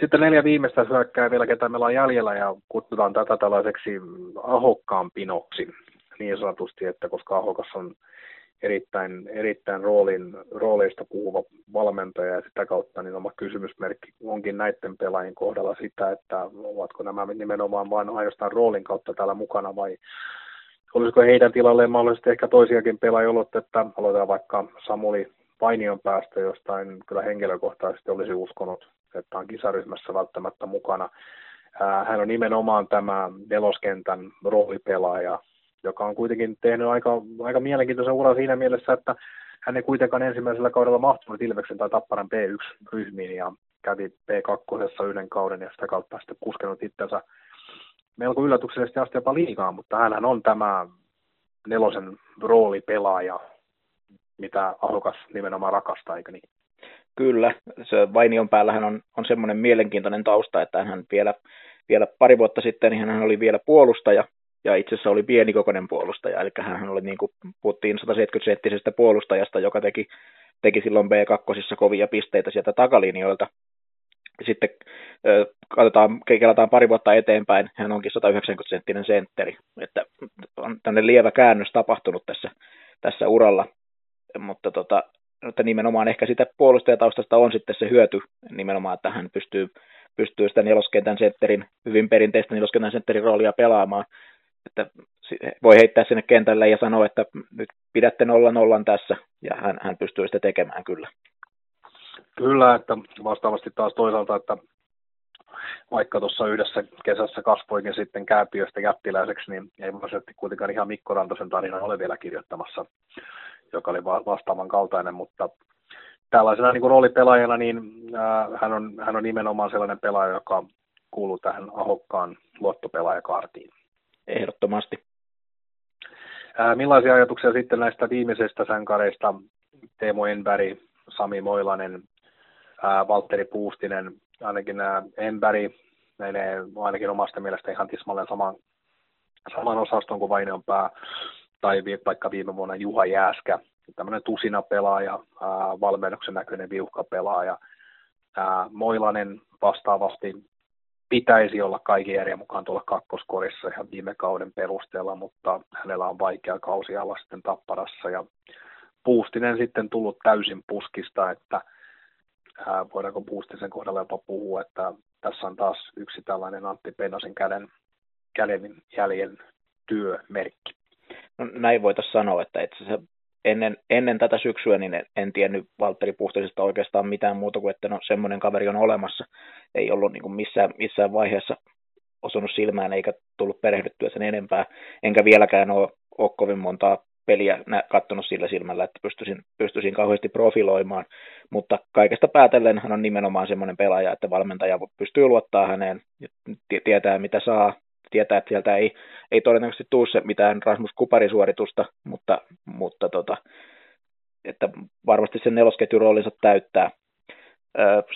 sitten neljä viimeistä hyökkää vielä, ketä meillä on jäljellä, ja kutsutaan tätä tällaiseksi ahokkaan pinoksi niin sanotusti, että koska Ahokas on erittäin, erittäin roolin, rooleista puhuva valmentaja ja sitä kautta niin oma kysymysmerkki onkin näiden pelaajien kohdalla sitä, että ovatko nämä nimenomaan vain ainoastaan roolin kautta täällä mukana vai olisiko heidän tilalleen mahdollisesti ehkä toisiakin pelaajia ollut, että aloitetaan vaikka Samuli Painion päästä jostain. Kyllä henkilökohtaisesti olisi uskonut, että on kisaryhmässä välttämättä mukana. Hän on nimenomaan tämä neloskentän roolipelaaja, joka on kuitenkin tehnyt aika, aika mielenkiintoisen uran siinä mielessä, että hän ei kuitenkaan ensimmäisellä kaudella mahtunut Ilveksen tai Tapparan B1-ryhmiin ja kävi B2 yhden kauden ja sitä kautta sitten puskenut itsensä melko yllätyksellisesti asti jopa liikaa, mutta hän on tämä nelosen roolipelaaja, mitä Ahokas nimenomaan rakastaa, eikö niin? Kyllä, se Vainion päällähän on, on semmoinen mielenkiintoinen tausta, että hän vielä, vielä pari vuotta sitten niin hän oli vielä puolustaja, ja itse asiassa oli pienikokoinen puolustaja, eli hän oli niin kuin puhuttiin 170-senttisestä puolustajasta, joka teki, teki silloin B2 kovia pisteitä sieltä takalinjoilta. Sitten katsotaan, kelataan pari vuotta eteenpäin, hän onkin 190-senttinen sentteri, että on tämmöinen lievä käännös tapahtunut tässä, tässä uralla, mutta tota, että nimenomaan ehkä sitä puolustajataustasta on sitten se hyöty nimenomaan, että hän pystyy, pystyy sitä neloskentän sentterin, hyvin perinteistä neloskentän sentterin roolia pelaamaan, että voi heittää sinne kentälle ja sanoa, että nyt pidätte nolla nollan tässä, ja hän, hän pystyy sitä tekemään kyllä. Kyllä, että vastaavasti taas toisaalta, että vaikka tuossa yhdessä kesässä kasvoikin sitten kääpiöstä jättiläiseksi, niin ei varsinaisesti kuitenkaan ihan Mikko Rantosen tarina ole vielä kirjoittamassa, joka oli vastaavan kaltainen, mutta tällaisena niin kuin roolipelaajana, niin äh, hän, on, hän on nimenomaan sellainen pelaaja, joka kuuluu tähän ahokkaan luottopelaajakaartiin. Ehdottomasti. Ää, millaisia ajatuksia sitten näistä viimeisestä sänkareista, Teemo Enberg, Sami Moilanen, ää, Valtteri Puustinen, ainakin nämä Enberg menee ainakin omasta mielestä ihan tismalleen saman, saman osaston kuin pää, tai vaikka viime vuonna Juha Jääskä, tämmöinen tusina pelaaja, valmennuksen näköinen viuhka pelaaja. Moilanen vastaavasti pitäisi olla kaikki järjen mukaan tuolla kakkoskorissa ihan viime kauden perusteella, mutta hänellä on vaikea kausi alla sitten tapparassa ja Puustinen sitten tullut täysin puskista, että voidaanko Puustisen kohdalla jopa puhua, että tässä on taas yksi tällainen Antti Pennasen käden, käden jäljen työmerkki. No, näin voitaisiin sanoa, että itse asiassa ennen, ennen tätä syksyä niin en, en tiennyt Valtteri Puhtisesta oikeastaan mitään muuta kuin, että no, semmoinen kaveri on olemassa. Ei ollut niin kuin missään, missään vaiheessa osunut silmään eikä tullut perehdyttyä sen enempää. Enkä vieläkään ole, ole kovin montaa peliä katsonut sillä silmällä, että pystyisin, pystyisin kauheasti profiloimaan, mutta kaikesta päätellen hän on nimenomaan semmoinen pelaaja, että valmentaja pystyy luottaa häneen, tietää mitä saa, tietää, että sieltä ei, ei todennäköisesti tule se mitään Rasmus Kuparisuoritusta, mutta, mutta tota, että varmasti sen nelosketjun roolinsa täyttää.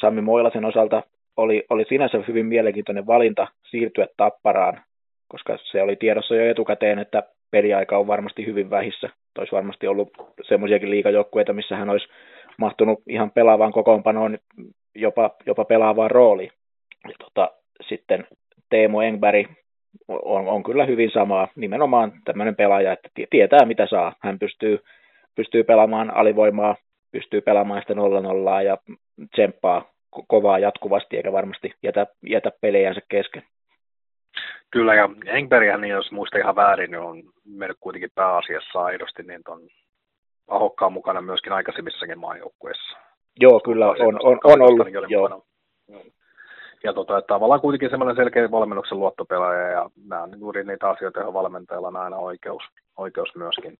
Sami Moilasen osalta oli, oli sinänsä hyvin mielenkiintoinen valinta siirtyä tapparaan, koska se oli tiedossa jo etukäteen, että peliaika on varmasti hyvin vähissä. Olisi varmasti ollut semmoisiakin liikajoukkueita, missä hän olisi mahtunut ihan pelaavaan kokoonpanoon, jopa, jopa pelaavaan rooliin. Ja tota, sitten Teemo Engberg on, on kyllä hyvin sama, nimenomaan tämmöinen pelaaja, että tietää mitä saa. Hän pystyy, pystyy pelaamaan alivoimaa, pystyy pelaamaan sitä 0-0 ja tsemppaa kovaa jatkuvasti eikä varmasti jätä, jätä pelejänsä kesken. Kyllä, ja Engberghän, niin jos muista ihan väärin, niin on mennyt kuitenkin pääasiassa aidosti niin ton Ahokkaan mukana myöskin aikaisemmissakin maajoukkueissa. Joo, kyllä on, on, on, on ollut. Joo ja tota, että tavallaan kuitenkin semmoinen selkeä valmennuksen luottopelaaja ja nämä on juuri niitä asioita, joihin valmentajalla on aina oikeus, oikeus myöskin.